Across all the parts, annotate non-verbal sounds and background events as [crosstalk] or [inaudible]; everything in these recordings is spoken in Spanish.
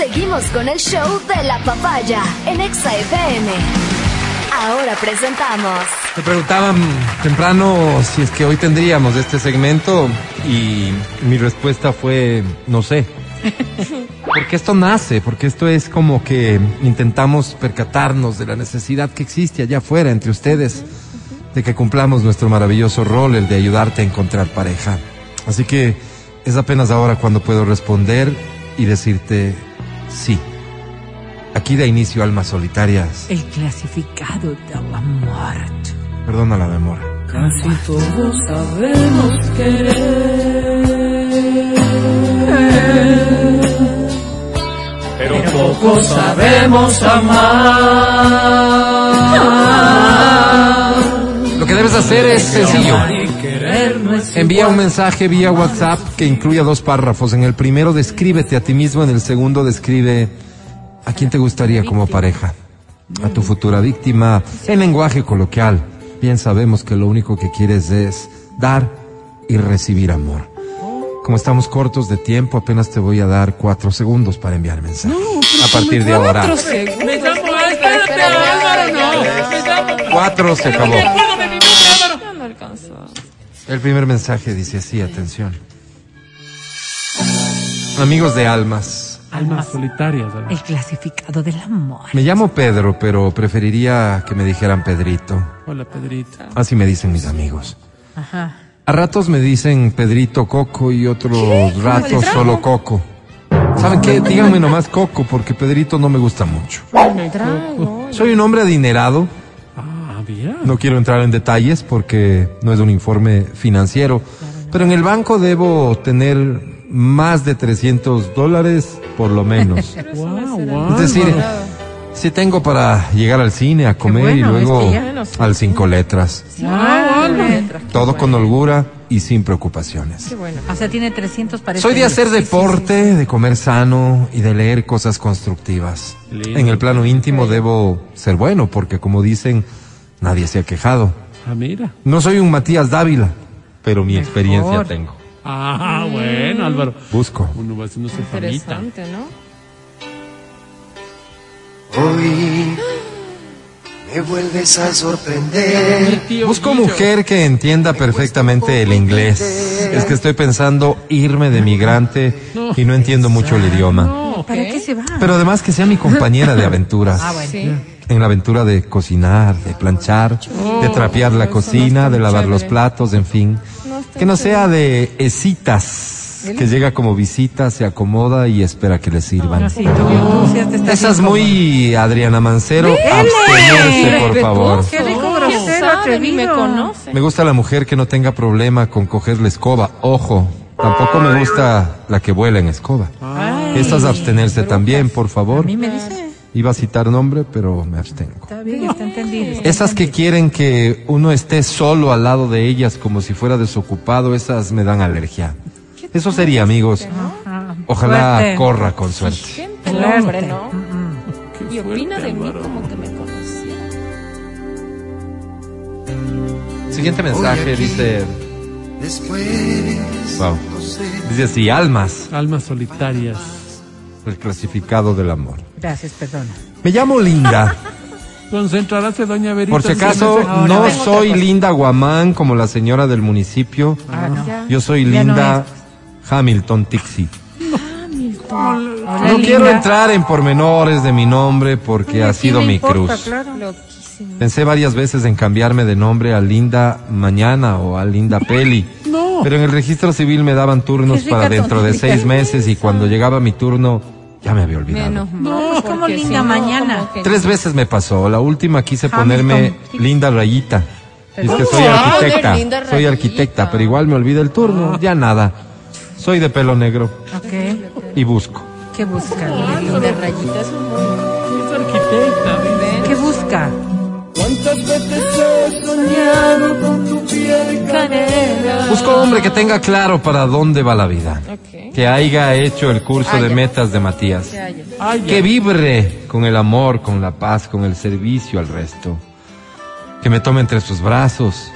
Seguimos con el show de la papaya en Exa FM. Ahora presentamos. Me preguntaban temprano si es que hoy tendríamos este segmento y mi respuesta fue no sé. [laughs] Porque esto nace, porque esto es como que intentamos percatarnos de la necesidad que existe allá afuera entre ustedes de que cumplamos nuestro maravilloso rol, el de ayudarte a encontrar pareja. Así que es apenas ahora cuando puedo responder y decirte sí. Aquí da inicio Almas Solitarias. El clasificado de la muerte. Perdona la demora. Casi todos sabemos querer, pero poco sabemos amar. Lo que debes hacer es sencillo. Envía un mensaje vía WhatsApp que incluya dos párrafos. En el primero descríbete a ti mismo, en el segundo describe a quién te gustaría como pareja. A tu futura víctima, en lenguaje coloquial. Bien sabemos que lo único que quieres es dar y recibir amor. Como estamos cortos de tiempo, apenas te voy a dar cuatro segundos para enviar mensaje. a partir de ahora. Cuatro se acabó. El primer mensaje dice así, atención. Amigos de almas, Almas solitarias. ¿verdad? El clasificado del amor. me llamo Pedro, pero preferiría que me dijeran Pedrito. Hola, Pedrito. Así me dicen mis amigos. Ajá. A ratos me dicen Pedrito Coco y otros ratos solo Coco. ¿Saben qué? Díganme nomás Coco, porque Pedrito no me gusta mucho. Soy un hombre adinerado, No quiero entrar en detalles porque no es un informe financiero, pero en el banco debo tener más de 300 dólares por lo menos. [laughs] Wow, wow. Es decir, si tengo para llegar al cine, a comer y bueno, luego es que ya al cinco letras. Ah, Todo con holgura y sin preocupaciones. O sea, tiene 300 para Soy de este- hacer deporte, de comer sano y de leer cosas constructivas. Lindo. En el plano íntimo debo ser bueno porque como dicen, nadie se ha quejado. Ah, mira. No soy un Matías Dávila, pero mi experiencia tengo. Ah, bueno, Álvaro. Busco. Uno va haciendo su famita. Interesante, ¿no? Hoy me vuelves a sorprender. Tío Busco mujer que entienda perfectamente el inglés. Es que estoy pensando irme de migrante y no entiendo mucho el idioma. No, ¿Para qué se va? Pero además que sea mi compañera de aventuras. Ah, bueno. Sí. En la aventura de cocinar, de planchar, de trapear la cocina, de lavar los platos, en fin. Que no sea de esitas, que llega como visita, se acomoda y espera que le sirvan. No, sí, tú, tú sí has de estar Esa es muy Adriana Mancero, abstenerse, por favor. Qué rico ¿Quién grosero, sabe? Ni me conoce. Me gusta la mujer que no tenga problema con coger la escoba. Ojo, tampoco me gusta la que vuela en escoba. Esas abstenerse también, por A favor. mí me dice. Iba a citar nombre, pero me abstengo. Está bien, está entendido. Esas que quieren que uno esté solo al lado de ellas como si fuera desocupado, esas me dan alergia. Eso sería, amigos. Ojalá fuerte. corra con suerte. Gente, el hombre, ¿no? qué Y opina de mí como que me conocía. Siguiente mensaje dice, Después, wow, dice así, almas, Almas solitarias. El clasificado del amor. Gracias, perdona. Me llamo Linda. [laughs] Concentrarse, doña Verita. Por si acaso, no soy Linda Guamán como la señora del municipio. Ah, no. Yo soy Ya Linda Hamilton Tixi. Hola, No linda. quiero entrar en pormenores de mi nombre porque ha ¿A quién sido mi importa? cruz. Claro. Loquísimo. Pensé varias veces en cambiarme de nombre a Linda Mañana o a Linda Peli. Pero en el registro civil me daban turnos para dentro de seis meses y cuando llegaba mi turno ya me había olvidado. Menos mal. No, es como linda si no, mañana. como Tres veces me pasó. La última quise Hamilton. ponerme Linda Rayita. Y es que soy Ah, arquitecta. Linda Soy Rayita. arquitecta, pero igual me olvida el turno. Ya nada. Soy de pelo negro Ok. y busco. ¿Qué busca? Lo de rayitas es arquitecta. ¿Qué busca? ¿Cuántas veces he soñado con tu piel canela? Busco hombre que tenga claro para dónde va la vida. Que haya hecho el curso Ah, de metas de Matías. Ay, Que vibre con el amor, con la paz, con el servicio al resto. Que me tome entre sus brazos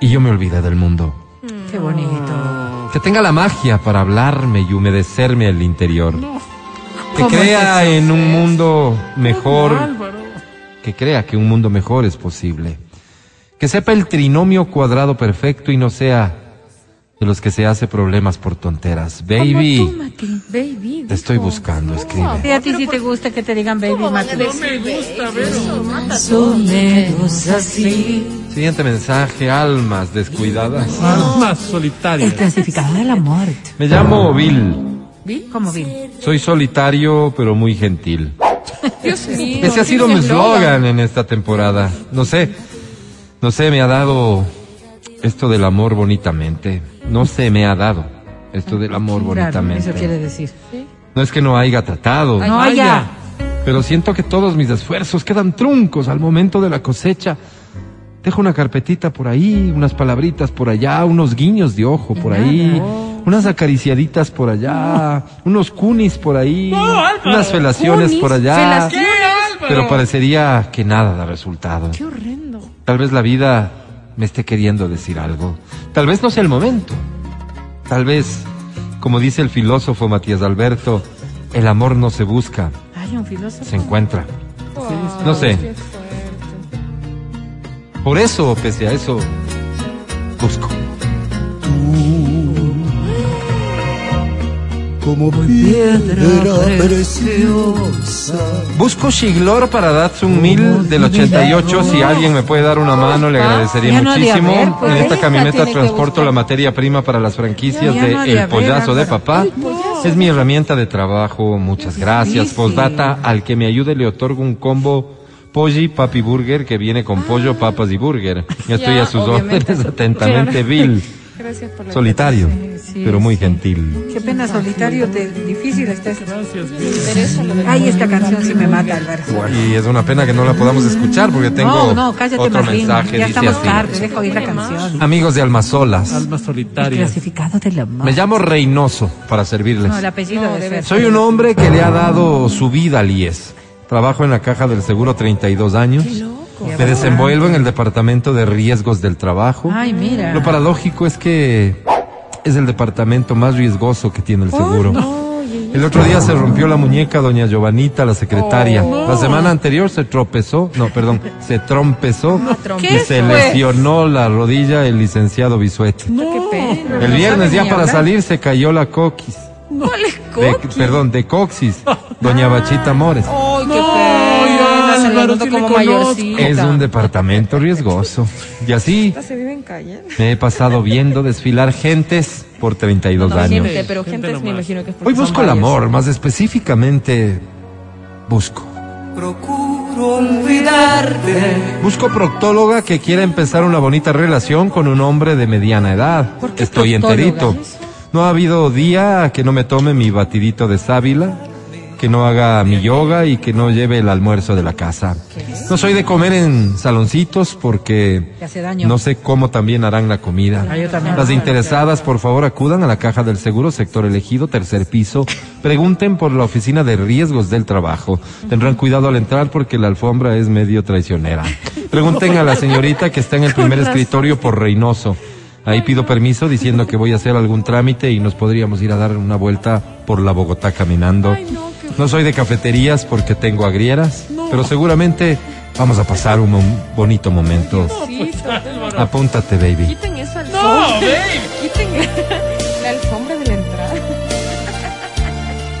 y yo me olvide del mundo. Qué bonito. Que tenga la magia para hablarme y humedecerme el interior. Que ¿Cómo crea es en un mundo mejor. Que crea que un mundo mejor es posible. Que sepa el trinomio cuadrado perfecto y no sea de los que se hace problemas por tonteras. Baby, Como tú, Mati. Baby. te estoy buscando, escribe. Sí, a ti sí te gusta que te digan baby Mati. No me gusta. Soneros así. Siguiente mensaje, almas descuidadas. Almas El solitarias. clasificado de la muerte. Me llamo Bill. ¿Cómo bien? Soy solitario, pero muy gentil. Dios mío. Ese ha sido mi eslogan en esta temporada. No sé, no sé, me ha dado esto del amor bonitamente. No se me ha dado esto del amor Claro, bonitamente. eso quiere decir. No es que no haya tratado, No, Vaya. ya. pero siento que todos mis esfuerzos quedan truncos al momento de la cosecha. Dejo una carpetita por ahí, unas palabritas por allá, unos guiños de ojo por ahí, unas acariciaditas por allá, unos cunis por ahí, unas felaciones por allá. Felaciones. Pero parecería que nada da resultado. Qué horrendo. Tal vez la vida me esté queriendo decir algo. Tal vez no sea el momento. Tal vez, como dice el filósofo Matías Alberto, el amor no se busca, Hay un filósofo. se encuentra. No sé. Por eso, pese a eso, busco. Como piedra preciosa. Busco Shiglor para Datsun 1000 del 88. Si alguien me puede dar una mano, le agradecería muchísimo. pues. en esta camioneta transporto la materia prima para las franquicias Ya de El Pollazo de. Papá. Es mi herramienta de trabajo. Muchas gracias. Postdata, al que me ayude le otorgo un combo Polly Papi Burger que viene con pollo, papas y burger. [laughs] Estoy Ya, a sus órdenes [laughs] atentamente. Bill. Gracias por la Solitario, sí, pero muy sí. gentil. Qué pena solitario, te, difícil está esto. Ay, esta canción sí me mata, Álvaro. Y es una pena que no la podamos escuchar porque tengo no, no, cállate otro mensaje. Ya estamos así. tarde, deja oír la canción. Amigos de Almazolas, Almas El solitarias. clasificado de la me muerte. llamo Reynoso para servirles. No, el apellido No, debe ser. Soy un hombre que le ha dado su vida al IES. Trabajo en la caja del seguro 32 años. Me desenvuelvo en el departamento de riesgos del trabajo. Ay, mira. Lo paradójico es que es el departamento más riesgoso que tiene el seguro. El otro día se rompió la muñeca doña Giovanita, la secretaria. La semana anterior se tropezó, no, perdón, se trompezó y ¿Qué se lesionó la rodilla el licenciado Bisuete. Pena. El No viernes ya para salir se cayó la coquis. ¿Cuál es De- perdón, de coxis, [laughs] doña Bachita Mores. No, sí como mayorcita. Es un departamento riesgoso. Y así Se vive en calle. me he pasado viendo desfilar gentes por 32 No, años. gente, pero Gente gente me nomás. imagino que es porque Hoy busco el amor, más específicamente busco. Procuro olvidarte. Busco proctóloga que quiera empezar una bonita relación con un hombre de mediana edad. ¿Por qué Estoy proctóloga? enterito. No ha habido día que no me tome mi batidito de sábila, que no haga mi yoga y que no lleve el almuerzo de la casa. No soy de comer en saloncitos porque no sé cómo también harán la comida. Ah. Las interesadas, por favor, acudan a la caja del seguro, sector elegido, tercer piso. Pregunten por la oficina de riesgos del trabajo. Tendrán cuidado al entrar porque la alfombra es medio traicionera. Pregunten a la señorita que está en el primer escritorio por Reynoso. Ahí pido permiso diciendo que voy a hacer algún trámite y nos podríamos ir a dar una vuelta por la Bogotá caminando. No soy de cafeterías porque tengo agrieras, pero seguramente vamos a pasar un bonito momento. Sí, Álvaro. Apúntate, baby. Quiten esa alfombra. No, babe. Quiten [laughs] la alfombra de la entrada.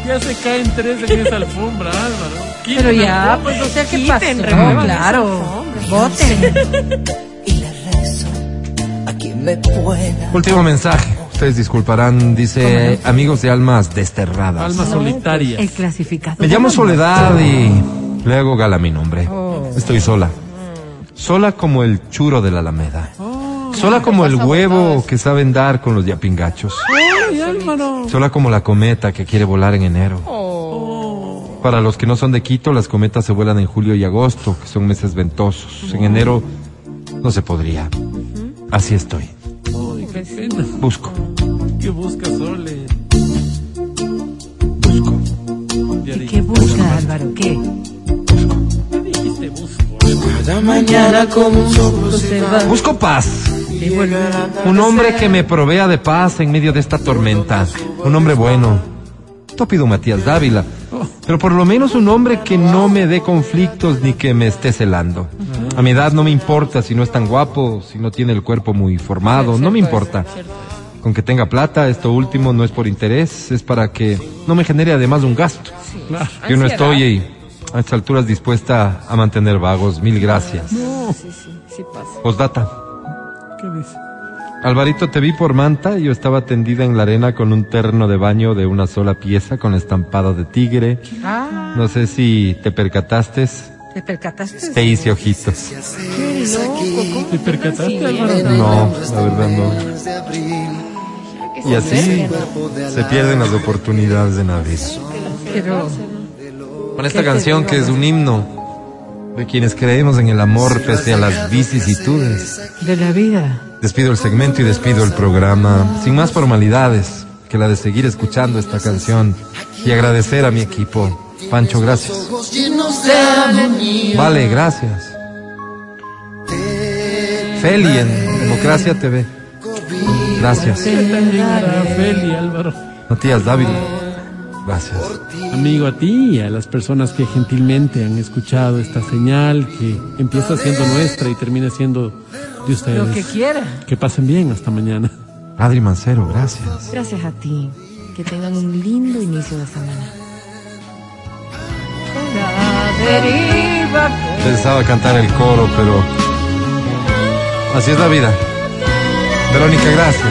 Ya se caen tres en esa alfombra, Álvaro. Pero ya, pues, o sea, ¿qué pasó? Quiten, remuevan claro. Voten. [laughs] Y le rezo a quien me pueda. Último mensaje. Ustedes disculparán, dice amigos de almas desterradas. Almas solitarias. El clasificado. Me llamo la Soledad y le hago gala a mi nombre. Estoy sola. Sola como el churo de la Alameda. Sola como el huevo que saben dar con los yapingachos. Ay, Álvaro. Sola como la cometa que quiere volar en enero. Para los que no son de Quito, las cometas se vuelan en julio y agosto, que son meses ventosos. En enero no se podría. Así estoy. Qué pena. Busco. ¿Qué buscas, Sole? Busco. ¿Qué busca, Álvaro? ¿Qué? ya dijiste busco. Cada mañana como un soplo se va. Busco paz. Un hombre que me provea de paz en medio de esta tormenta. Un hombre bueno. Tópido Matías Dávila. hijo. Pero por lo menos un hombre que no me dé conflictos ni que me esté celando. A mi edad no me importa si no es tan guapo, si no tiene el cuerpo muy formado, no me importa. Con que tenga plata, esto último no es por interés, es para que no me genere además un gasto. Yo [laughs] no estoy eh, a estas alturas dispuesta a mantener vagos. Mil gracias. Sí, sí, sí pasa. Postdata. ¿Qué dice? Alvarito, te vi por manta y yo estaba tendida en la arena con un terno de baño de una sola pieza con estampado de tigre. Ah, No sé si te percataste, ¿te percataste? te hice ojitos. Qué loco, ¿cómo ¿Te percataste, Álvaro? No, la verdad no. Y así se pierden las oportunidades de Navidad. Pero, Con esta canción que es un himno de quienes creemos en el amor pese a las vicisitudes. de la vida. Despido el segmento y despido el programa, sin más formalidades que la de seguir escuchando esta canción y agradecer a mi equipo. Pancho, gracias. Vale, gracias. Feli en Democracia TV. Gracias. Feli, Álvaro. Matías Dávila. Gracias. Amigo, a ti y a las personas que gentilmente han escuchado esta señal que empieza siendo nuestra y termina siendo de ustedes. Lo que quiera. Que pasen bien hasta mañana. Adri Mancero, gracias. Gracias a ti. Que tengan un lindo inicio de semana. Deriva. Pensaba cantar el coro, pero así es la vida. Verónica, gracias.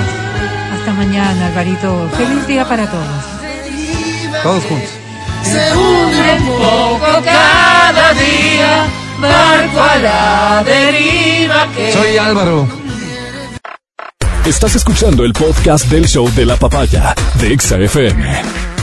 Hasta mañana, Alvarito. Feliz día para todos. Todos juntos. Se hunde un poco cada día, barco a la deriva que... Soy Álvaro. Estás escuchando el podcast del show de la papaya de Exa FM.